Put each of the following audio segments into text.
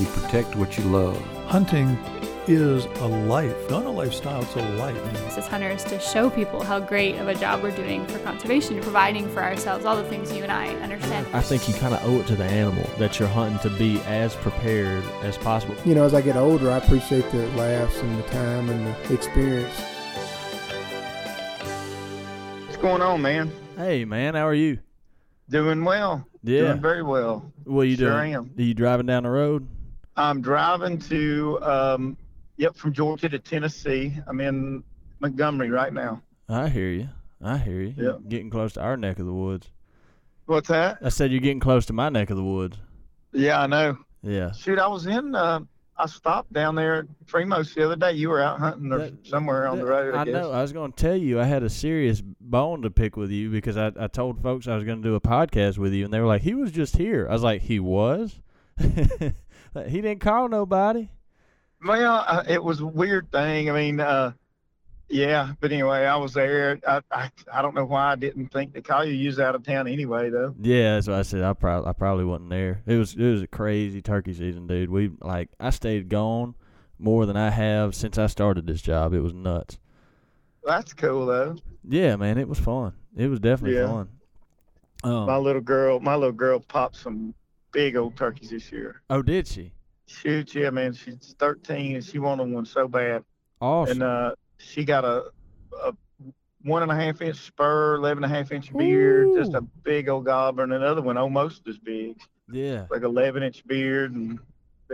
You protect what you love. Hunting is a life, not a lifestyle, it's a life. As hunters, to show people how great of a job we're doing for conservation, providing for ourselves, all the things you and I understand. I think you kind of owe it to the animal that you're hunting to be as prepared as possible. You know, as I get older, I appreciate the laughs and the time and the experience. What's going on, man? Hey, man, how are you? Doing well. Yeah. Doing very well. What are you Sure doing? am. Are you driving down the road? I'm driving to, um, yep, from Georgia to Tennessee. I'm in Montgomery right now. I hear you. I hear you. Yeah. Getting close to our neck of the woods. What's that? I said you're getting close to my neck of the woods. Yeah, I know. Yeah. Shoot, I was in, uh, I stopped down there at Primos the other day. You were out hunting or That- somewhere on the road, I, I know. I was going to tell you I had a serious bone to pick with you because I, I told folks I was going to do a podcast with you, and they were like, "He was just here." I was like, "He was." he didn't call nobody. Well, uh, it was a weird thing. I mean, uh, yeah, but anyway, I was there. I, I, I don't know why I didn't think to call you. You was out of town anyway, though. Yeah, that's what I said. I probably I probably wasn't there. It was it was a crazy turkey season, dude. We like I stayed gone more than I have since I started this job. It was nuts. That's cool, though. Yeah, man, it was fun. It was definitely Yeah. fun. Um, My little girl, my little girl popped some big old turkeys this year. oh, did she? Shoot, yeah, man. She's 13 and she wanted one so bad. Awesome. And uh, she got a, a one and a half inch spur, 11 and a half inch beard, just a big old gobbler, and another one almost as big, yeah, like 11 inch beard, and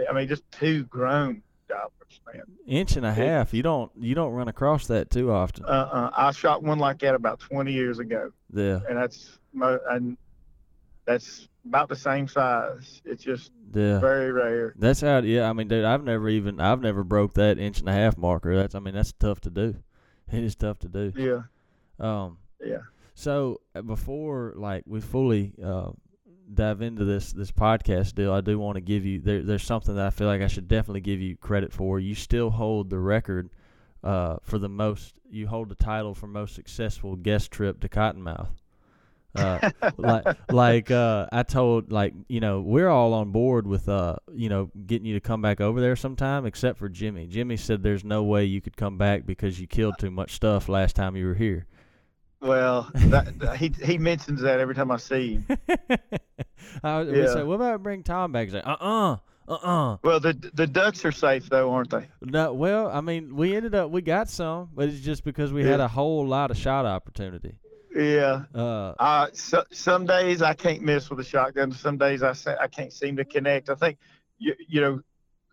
I mean just two grown gobblers, man. inch and a big. half. You don't you don't run across that too often. Uh, uh, I shot one like that about 20 years ago, Yeah, and that's mo- and that's about the same size. It's just yeah. very rare. That's how. Yeah, I mean, dude, I've never even I've never broke that inch and a half marker. That's I mean that's tough to do. It is tough to do. Yeah, Um, yeah. So uh, before like we fully uh, dive into this this podcast deal, I do want to give you there. There's something that I feel like I should definitely give you credit for. You still hold the record uh, for the most. You hold the title for most successful guest trip to Cottonmouth. Uh, like like uh, I told like you know we're all on board with uh you know getting you to come back over there sometime except for Jimmy. Jimmy said there's no way you could come back because you killed too much stuff last time you were here. Well, that, he he mentions that every time I see him. I was, Yeah. said, what about bring Tom back? He's like, uh uh, uh uh. Well, the the ducks are safe though, aren't they? No, well, I mean, we ended up, we got some, but it's just because we had a whole lot of shot opportunity. Yeah. Uh, Uh, so, some days I can't miss with a shotgun. Some days I I can't seem to connect. I think you you know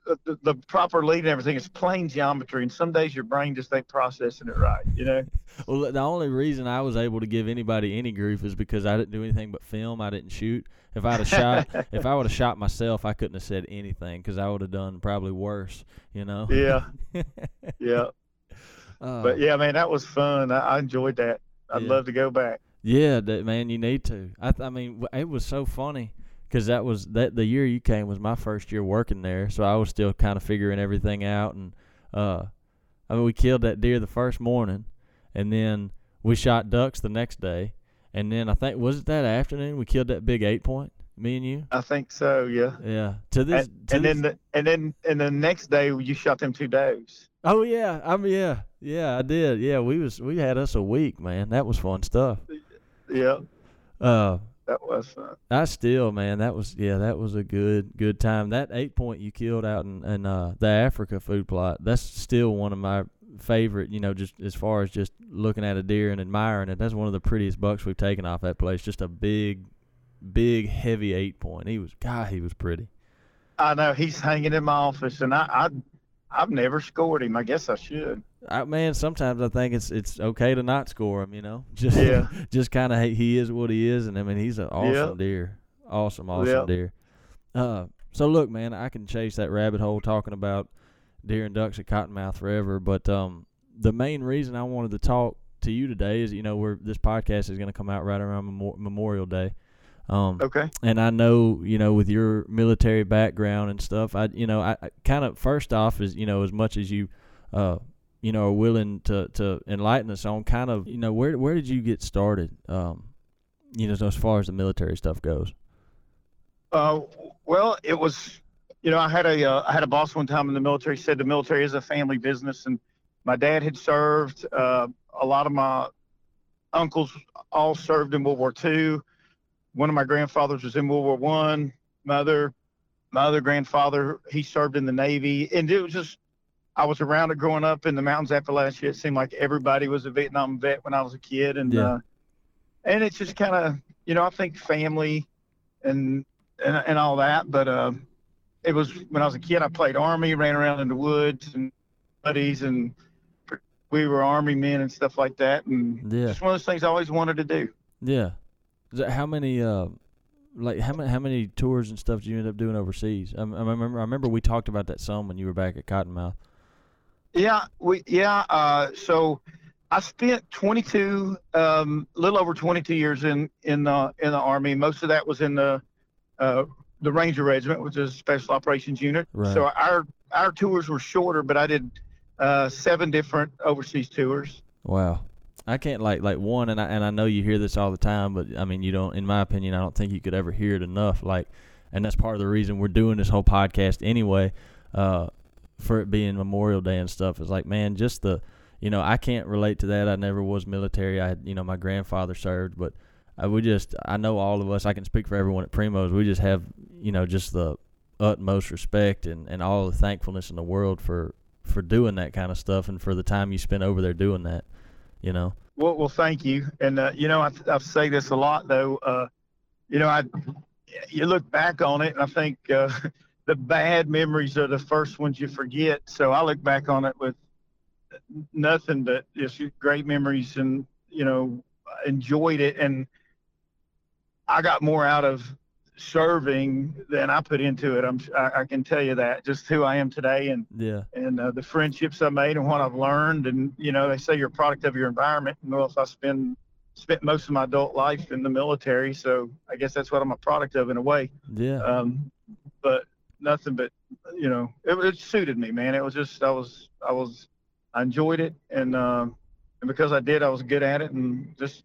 the, the, the proper lead and everything is plain geometry, and some days your brain just ain't processing it right. You know. well, the only reason I was able to give anybody any grief is because I didn't do anything but film. I didn't shoot. If I'd have shot, if I would have shot myself, I couldn't have said anything because I would have done probably worse. You know. Yeah. Yeah. Uh, But yeah, man, that was fun. I, I enjoyed that. I'd Yeah. love to go back. Yeah, that, man, you need to. I, th- I mean, it was so funny because that was that the year you came was my first year working there, so I was still kind of figuring everything out. And uh, I mean, we killed that deer the first morning, and then we shot ducks the next day, and then I think was it that afternoon we killed that big eight point, me and you. I think so. Yeah. Yeah. To this. And, to and this then the, and then and the next day you shot them two does. oh yeah, I'm yeah, yeah, I did. Yeah, we was we had us a week, man. That was fun stuff. Yeah, Uh. that was fun. I still, man, that was yeah, that was a good good time. That eight point you killed out in, in uh, the Africa food plot, that's still one of my favorite. You know, just as far as just looking at a deer and admiring it, that's one of the prettiest bucks we've taken off that place. Just a big, big, heavy eight point. He was, God, he was pretty. I know he's hanging in my office, and I, I I've never scored him. I guess I should. I, man, sometimes I think it's it's okay to not score him. You know, just Yeah. just kind of he is what he is, and I mean he's an awesome Yep. deer, awesome, awesome Yep. deer. Uh, so look, man, I can chase that rabbit hole talking about deer and ducks at Cottonmouth forever, but um, the main reason I wanted to talk to you today is you know we're this podcast is going to come out right around Memo- Memorial Day. Um, Okay. and I know, you know, with your military background and stuff, I, you know, I, I kind of first off is, you know, as much as you, uh, you know, are willing to to enlighten us on, kind of, you know, where where did you get started? Um, you know, as far as the military stuff goes. Uh, well, it was you know, I had a uh, I had a boss one time in the military said the military is a family business, and my dad had served. Uh, a lot of my uncles all served in World War II. One of my grandfathers was in World War One. My other my other grandfather he served in the Navy, and it was just I was around it growing up in the mountains Appalachia. It seemed like everybody was a Vietnam vet when I was a kid, and Yeah. uh, and it's just kind of you know I think family and and and all that, but uh, it was when I was a kid. I played army, ran around in the woods and buddies, and we were army men and stuff like that, and Yeah. just one of those things I always wanted to do. Yeah. How many uh like how many how many tours and stuff did you end up doing overseas? I, I remember I remember we talked about that some when you were back at Cottonmouth. Yeah, we yeah. Uh, so I spent 22, um, a little over 22 years in in the in the army. Most of that was in the uh, the Ranger Regiment, which is a Special Operations Unit. Right. So our our tours were shorter, but I did uh, seven different overseas tours. Wow. I can't like like one and I and I know you hear this all the time, but I mean you don't in my opinion I don't think you could ever hear it enough. Like and that's part of the reason we're doing this whole podcast anyway, uh, for it being Memorial Day and stuff. It's like, man, just the you know, I can't relate to that. I never was military. I had you know, my grandfather served, but I we just I know all of us, I can speak for everyone at Primos, we just have, you know, just the utmost respect and, and all the thankfulness in the world for for doing that kind of stuff and for the time you spent over there doing that. You know. Well, well, thank you. And uh, you know, I, I say this a lot though. Uh, you know, I you look back on it, and I think uh, the bad memories are the first ones you forget. So I look back on it with nothing but just great memories, and you know, enjoyed it. And I got more out of serving than I put into it. I'm I, I can tell you that just who I am today, and Yeah. and uh, the friendships I made and what I've learned. And you know, they say you're a product of your environment. And well, if I spend spent most of my adult life in the military, so I guess that's what I'm a product of in a way. Yeah. Um, but nothing but you know, it, it suited me, man. It was just I was I was I enjoyed it, and um, and because I did, I was good at it, and just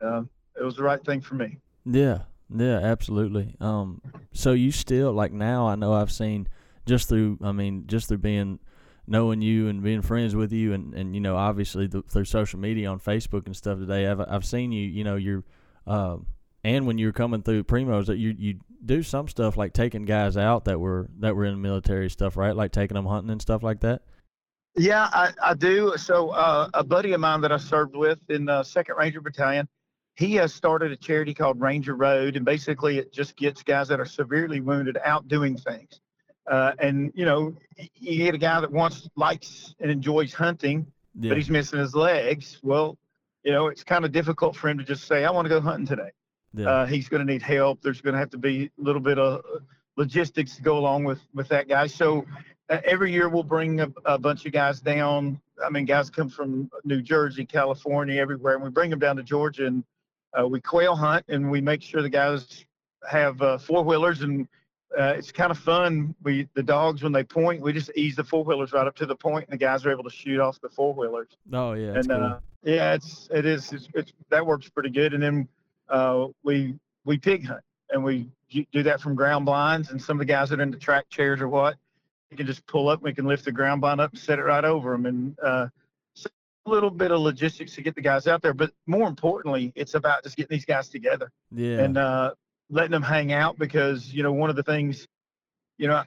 uh, it was the right thing for me. Yeah, yeah, absolutely. Um, so you still like now? I know I've seen just through, I mean, just through being knowing you and being friends with you, and and you know, obviously through social media on Facebook and stuff today. I've I've seen you. You know, you're, um, and when you're coming through Primos, that you you do some stuff like taking guys out that were that were in the military stuff, right? Like taking them hunting and stuff like that. Yeah, I, I do. So uh, a buddy of mine that I served with in the Second Ranger Battalion, he has started a charity called Ranger Road, and basically it just gets guys that are severely wounded out doing things. Uh, and you know, you get a guy that wants, likes, and enjoys hunting, Yeah. but he's missing his legs. Well, you know, it's kind of difficult for him to just say, "I want to go hunting today." yeah. Uh, he's going to need help. There's going to have to be a little bit of logistics to go along with with that guy. So uh, every year we'll bring a, a bunch of guys down. I mean, guys come from New Jersey, California, everywhere, and we bring them down to Georgia and uh, we quail hunt and we make sure the guys have uh, four wheelers and uh, it's kind of fun. We the dogs when they point, we just ease the four wheelers right up to the point, and the guys are able to shoot off the four wheelers oh yeah. And cool. uh, yeah, it's it is it's, it's that works pretty good. And then uh, we we pig hunt and we do that from ground blinds. And some of the guys that are into track chairs or what, you can just pull up. We can lift the ground blind up and set it right over them. And uh, little bit of logistics to get the guys out there, but more importantly, it's about just getting these guys together yeah. and uh, letting them hang out because you know one of the things, you know.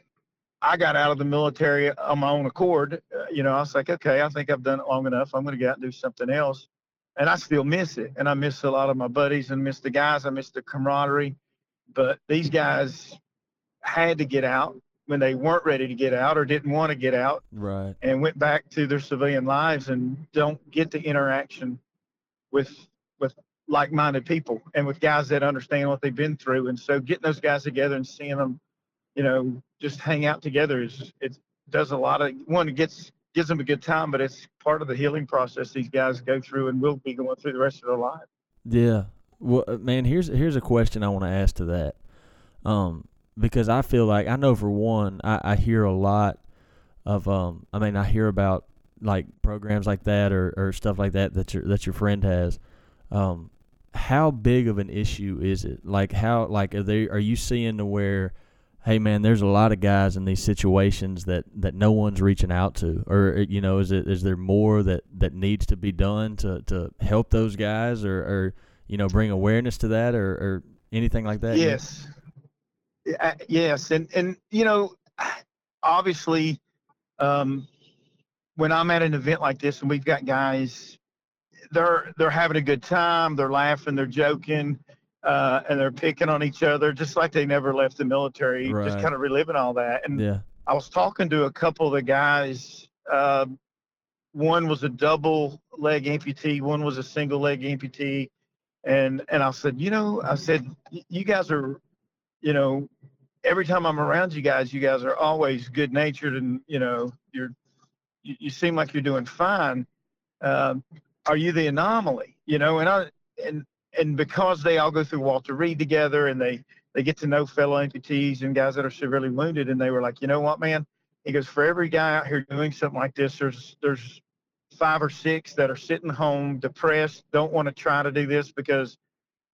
I got out of the military on my own accord. Uh, you know, I was like, okay, I think I've done it long enough. I'm going to get out and do something else. And I still miss it. And I miss a lot of my buddies and miss the guys. I miss the camaraderie. But these guys had to get out when they weren't ready to get out or didn't want to get out right. and went back to their civilian lives and don't get the interaction with with like-minded people and with guys that understand what they've been through and so getting those guys together and seeing them you know just hang out together is it does a lot of one it gets gives them a good time but it's part of the healing process these guys go through and will be going through the rest of their life Yeah. Well, uh, man, here's here's a question I want to ask to that. Um, because I feel like I know for one, I, I hear a lot of um, I mean, I hear about like programs like that or, or stuff like that that your that your friend has. Um, how big of an issue is it? Like how like are they are you seeing to where hey man, there's a lot of guys in these situations that that no one's reaching out to, or uh, you know, is it is there more that that needs to be done to to help those guys, or or you know, bring awareness to that, or or anything like that? Yes, yeah, yes, and and you know, obviously, um, when I'm at an event like this and we've got guys, they're they're having a good time, they're laughing, they're joking uh, and they're picking on each other just like they never left the military, Right. just kind of reliving all that. And Yeah. I was talking to a couple of the guys. Uh, one was a double leg amputee, one was a single leg amputee, and and I said, you know, I said, you guys are, you know, every time I'm around you guys, you guys are always good natured, and you know, you're, you, you seem like you're doing fine. Um, are you the anomaly? You know, and I and and because they all go through Walter Reed together, and they they get to know fellow amputees and guys that are severely wounded, and they were like, you know what, man? He goes, for every guy out here doing something like this, there's there's five or six that are sitting home, depressed, don't want to try to do this because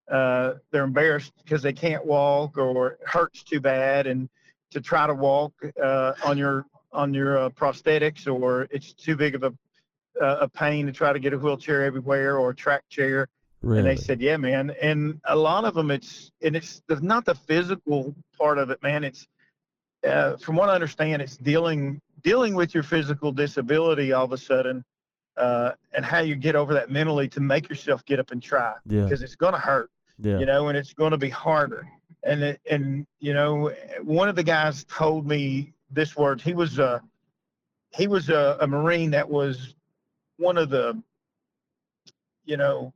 uh, they're embarrassed because they can't walk or it hurts too bad, and to try to walk uh, on your on your uh, prosthetics, or it's too big of a uh, a pain to try to get a wheelchair everywhere or a track chair. Really. And they said, yeah, man. And a lot of them, it's, and it's the, not the physical part of it, man. It's, uh, from what I understand, it's dealing, dealing with your physical disability all of a sudden, uh, and how you get over that mentally to make yourself get up and try yeah. because it's going to hurt, Yeah. you know, and it's going to be harder. And, it, and, you know, one of the guys told me this word, he was, a he was a, a Marine that was one of the, you know,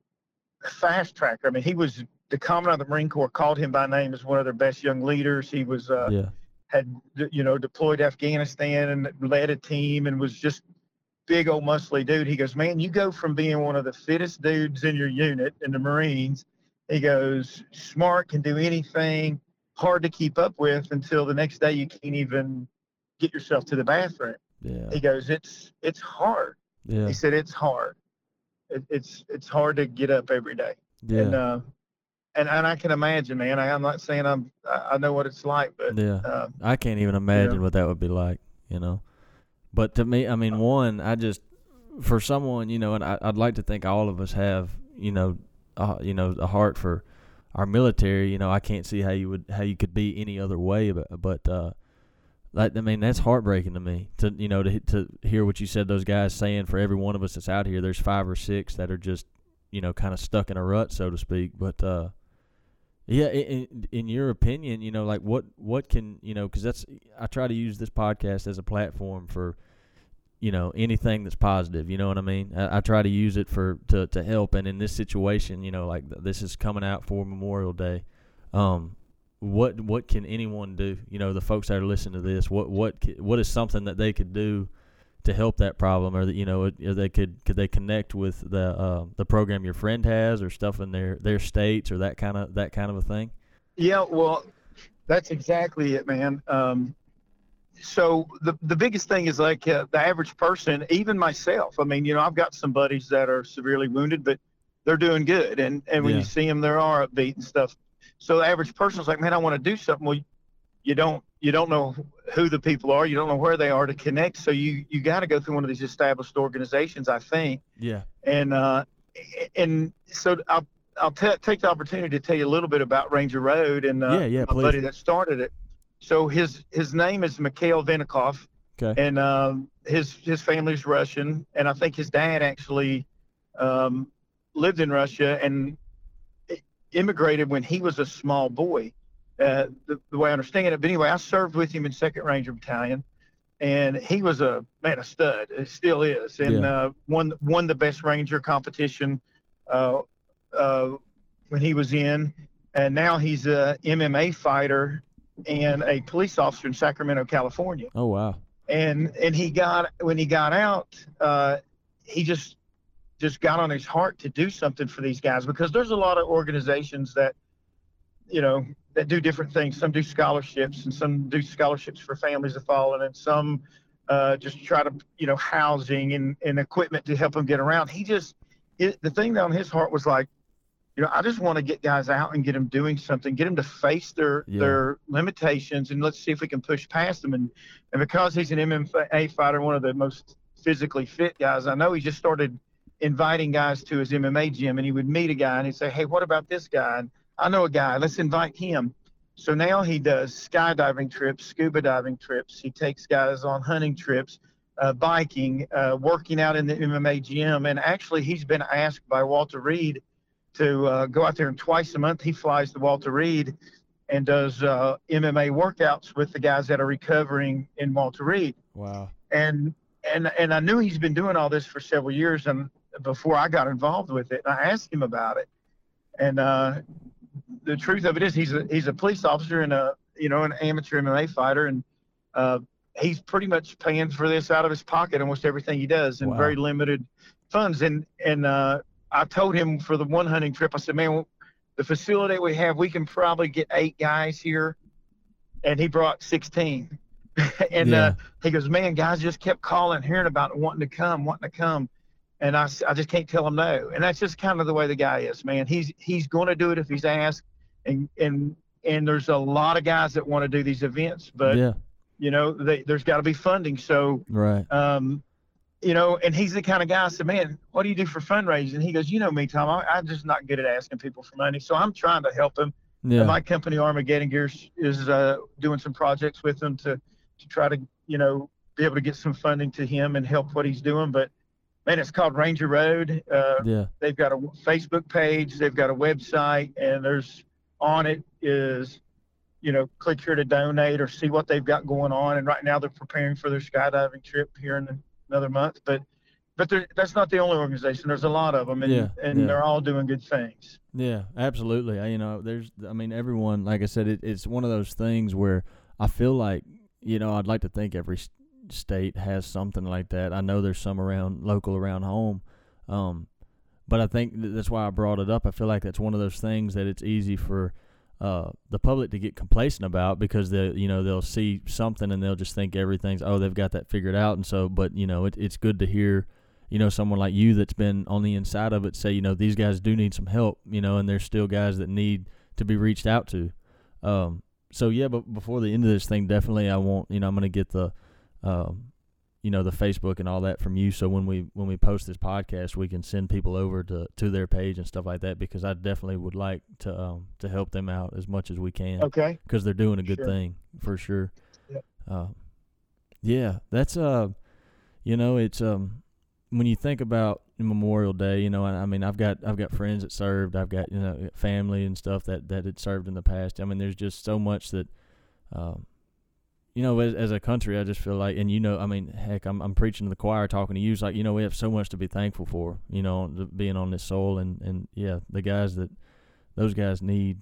fast tracker. I mean, he was the commandant of the Marine Corps called him by name as one of their best young leaders. He was uh, yeah. had you know deployed to Afghanistan and led a team and was just big old muscly dude. He goes, man, you go from being one of the fittest dudes in your unit in the Marines. He goes, smart, can do anything, hard to keep up with until the next day you can't even get yourself to the bathroom. Yeah. He goes, it's it's hard. Yeah. He said it's hard. It, it's it's hard to get up every day. Yeah. And uh, and and I can imagine, man. I, I'm not saying I'm I know what it's like, but Yeah. uh, I can't even imagine what that would be like, you know. But to me, I mean, one, I just for someone, you know, and I, I'd like to think all of us have, you know, uh, you know, a heart for our military. You know, I can't see how you would how you could be any other way, but but uh, like I mean, that's heartbreaking to me to you know to to hear what you said. Those guys saying for every one of us that's out here, there's five or six that are just you know kind of stuck in a rut, so to speak. But uh, yeah, in, in your opinion, you know, like what what can you know? Because that's I try to use this podcast as a platform for you know anything that's positive. You know what I mean? I, I try to use it for to to help. And in this situation, you know, like th- this is coming out for Memorial Day. Um, what what can anyone do? You know, the folks that are listening to this, what what what is something that they could do to help that problem, or that you know, they could could they connect with the uh, the program your friend has, or stuff in their their states, or that kind of that kind of a thing. yeah, well, that's exactly it, man. Um, so the the biggest thing is like uh, the average person, even myself. I mean, you know, I've got some buddies that are severely wounded, but they're doing good, and and when Yeah. you see them, they are upbeat and stuff. So the average person's like, man, I want to do something. Well, you don't you don't know who the people are, you don't know where they are to connect. So you you got to go through one of these established organizations, I think. Yeah. and uh, and so I'll I'll ta take the opportunity to tell you a little bit about Ranger Road and uh, Yeah, yeah, my please. buddy that started it. So his his name is Mikhail Vinnikov, Okay. and um, his his family's Russian, and I think his dad actually um, lived in Russia and immigrated when he was a small boy. Uh, the, the way I understand it, but anyway, I served with him in Second Ranger Battalion, and he was a man, a stud. It still is, and Yeah. uh, won won the best Ranger competition uh, uh, when he was in, and now he's a MMA fighter and a police officer in Sacramento, California. Oh wow. and and he got when he got out uh he just just got on his heart to do something for these guys because there's a lot of organizations that you know that do different things. Some do scholarships and some do scholarships for families of fallen and some uh just try to you know housing and, and equipment to help them get around. He just it, the thing on his heart was like you know, I just want to get guys out and get them doing something, get them to face their Yeah. their limitations, and let's see if we can push past them. And and because he's an MMA fighter, one of the most physically fit guys, I know he just started inviting guys to his MMA gym, and he would meet a guy and he'd say, "Hey, what about this guy?" And I know a guy. Let's invite him. So now he does skydiving trips, scuba diving trips. He takes guys on hunting trips, uh, biking, uh, working out in the MMA gym, and actually he's been asked by Walter Reed to uh, go out there and twice a month he flies to Walter Reed and does uh, MMA workouts with the guys that are recovering in Walter Reed. Wow. And and and I knew he's been doing all this for several years and before I got involved with it. I asked him about it. And uh, the truth of it is he's a he's a police officer and a you know an amateur MMA fighter and uh, he's pretty much paying for this out of his pocket almost everything he does and Wow. very limited funds and and uh, I told him for the one hunting trip I said man the facility we have we can probably get eight guys here. And he brought 16 and Yeah. uh, he goes man guys just kept calling hearing about it, wanting to come wanting to come. And I, I just can't tell him no. And that's just kind of the way the guy is man. He's he's going to do it if he's asked. And and and there's a lot of guys that want to do these events but yeah. you know they, there's got to be funding. So Right. um, you know, and he's the kind of guy I said, man, what do you do for fundraising? He goes, you know me, Tom, I, I'm just not good at asking people for money. So I'm trying to help him. Yeah. And my company, Armageddon Gears, is uh, doing some projects with him to, to try to, you know, be able to get some funding to him and help what he's doing. But man, it's called Ranger Road. Uh, yeah. they've got a Facebook page, they've got a website, and there's on it is, you know, click here to donate or see what they've got going on. And right now they're preparing for their skydiving trip here in another month. But but that's not the only organization. There's a lot of them, and Yeah, and yeah. they're all doing good things. Yeah, absolutely. I- You know, there's, I mean, everyone, like I said, it, it's one of those things where I feel like, you know, I'd like to think every state has something like that. I know there's some around local around home, um, but I think that's why I brought it up. I feel like that's one of those things that it's easy for uh, the public to get complacent about because they, you know, they'll see something and they'll just think everything's oh they've got that figured out, and so, but you know, it, it's good to hear you know, someone like you that's been on the inside of it say, you know, these guys do need some help, you know, and there's still guys that need to be reached out to. Um, so yeah, but before the end of this thing, definitely I want, you know, I'm gonna get the, um, you know, the Facebook and all that from you. So when we when we post this podcast, we can send people over to to their page and stuff like that because I definitely would like to um to help them out as much as we can Okay. because they're doing a good Sure. thing for sure. Yep. Uh, yeah, that's uh, you know, it's um, when you think about Memorial Day, you know, I, I mean, I've got I've got friends that served, I've got you know family and stuff that that had served in the past. I mean, there's just so much that, um, you know, as, as a country, I just feel like, and you know, I mean, heck, I'm I'm preaching to the choir, talking to you. It's like you know, we have so much to be thankful for, you know, being on this soil, and and yeah, the guys that those guys need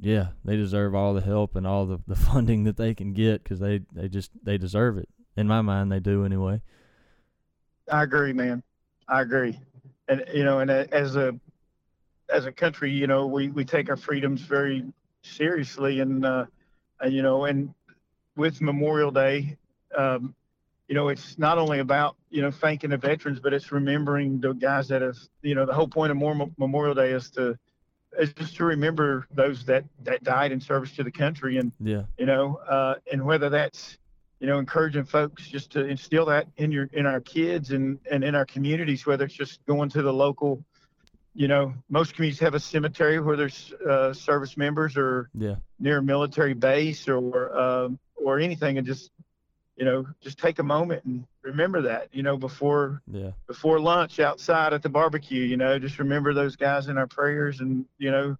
yeah, they deserve all the help and all the, the funding that they can get because they, they just they deserve it. In my mind, they do anyway. I agree, man. I agree. And you know, and as a as a country, you know, we we take our freedoms very seriously, and uh, and you know, and with Memorial Day, um, you know, it's not only about you know thanking the veterans, but it's remembering the guys that have, you know, the whole point of Mor- Memorial Day is to is just to remember those that that died in service to the country, and Yeah, you know, uh, and whether that's, you know, encouraging folks just to instill that in your in our kids and and in our communities, whether it's just going to the local, you know, most communities have a cemetery where there's uh, service members or yeah, near a military base or um, or anything, and just, you know, just take a moment and remember that, you know, before yeah, before lunch outside at the barbecue, you know, just remember those guys in our prayers and, you know,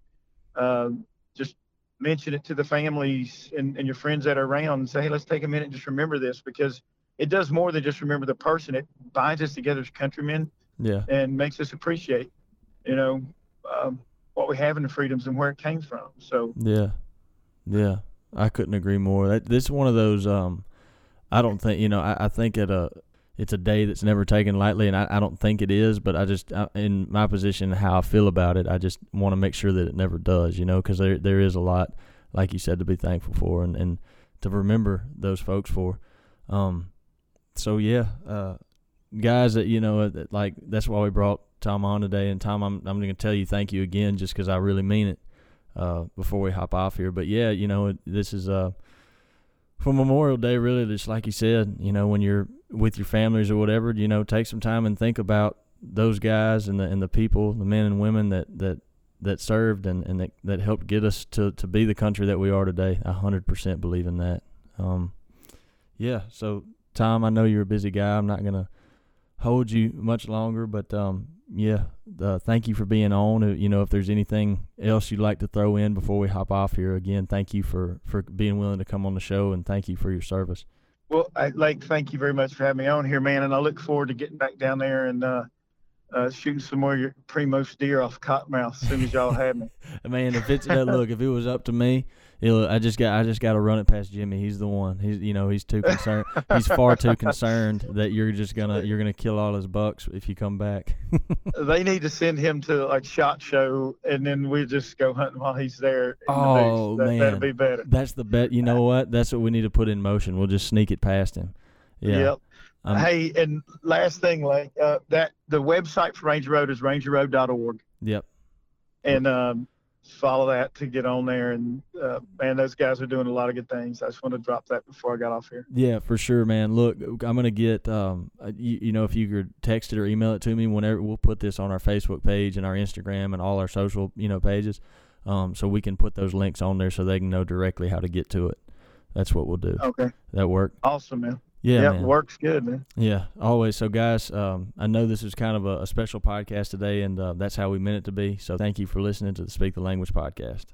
um, just mention it to the families and, and your friends that are around and say, hey, let's take a minute and just remember this because it does more than just remember the person. It binds us together as countrymen yeah, and makes us appreciate, you know, um, what we have in the freedoms and where it came from. So, yeah, yeah. I couldn't agree more. That this is one of those. Um, I don't think you know. I, I think it a it's a day that's never taken lightly, and I, I don't think it is. But I just I, in my position, how I feel about it, I just want to make sure that it never does. You know, because there there is a lot, like you said, to be thankful for and and to remember those folks for. Um, so yeah, uh, guys that you know like that's why we brought Tom on today. And Tom, I'm I'm going to tell you thank you again, just because I really mean it. Uh, before we hop off here, but yeah, you know, this is uh for Memorial Day, really, just like you said, you know, when you're with your families or whatever, you know, take some time and think about those guys and the and the people, the men and women that that that served and, and that, that helped get us to, to be the country that we are today. A hundred percent believe in that. Um, yeah. So Tom, I know you're a busy guy. I'm not gonna hold you much longer, but um, yeah, uh, thank you for being on. Uh, you know, if there's anything else you'd like to throw in before we hop off here, again, thank you for for being willing to come on the show, and thank you for your service. Well, I, Lake, thank you very much for having me on here, man, and I look forward to getting back down there and uh, uh, shooting some more Primos deer off Cottonmouth as soon as y'all have me. Man, if it's uh, look, if it was up to me, I just got I just got to run it past Jimmy. He's the one. He's you know he's too concerned. he's far too concerned that you're just gonna you're gonna kill all his bucks if you come back. they need to send him to like shot show, and then we just go hunting while he's there. oh the that, man, that'd be better. That's the bet. You know what? That's what we need to put in motion. We'll just sneak it past him. Yeah. Yep. Um, hey, and last thing, like uh, that, the website for Ranger Road is rangerroad.org. Yep. And um, follow that to get on there. And uh, man, those guys are doing a lot of good things. I just want to drop that before I got off here. Yeah, for sure, man. Look, I'm gonna get um, uh, you, you know, if you could text it or email it to me whenever we'll put this on our Facebook page and our Instagram and all our social, you know, pages, um, so we can put those links on there so they can know directly how to get to it. That's what we'll do. Okay. That work? Awesome, man. Yeah, yep, man. works good, man. Yeah, always. So, guys, um, I know this is kind of a, a special podcast today, and uh, that's how we meant it to be. So, thank you for listening to the Speak the Language podcast.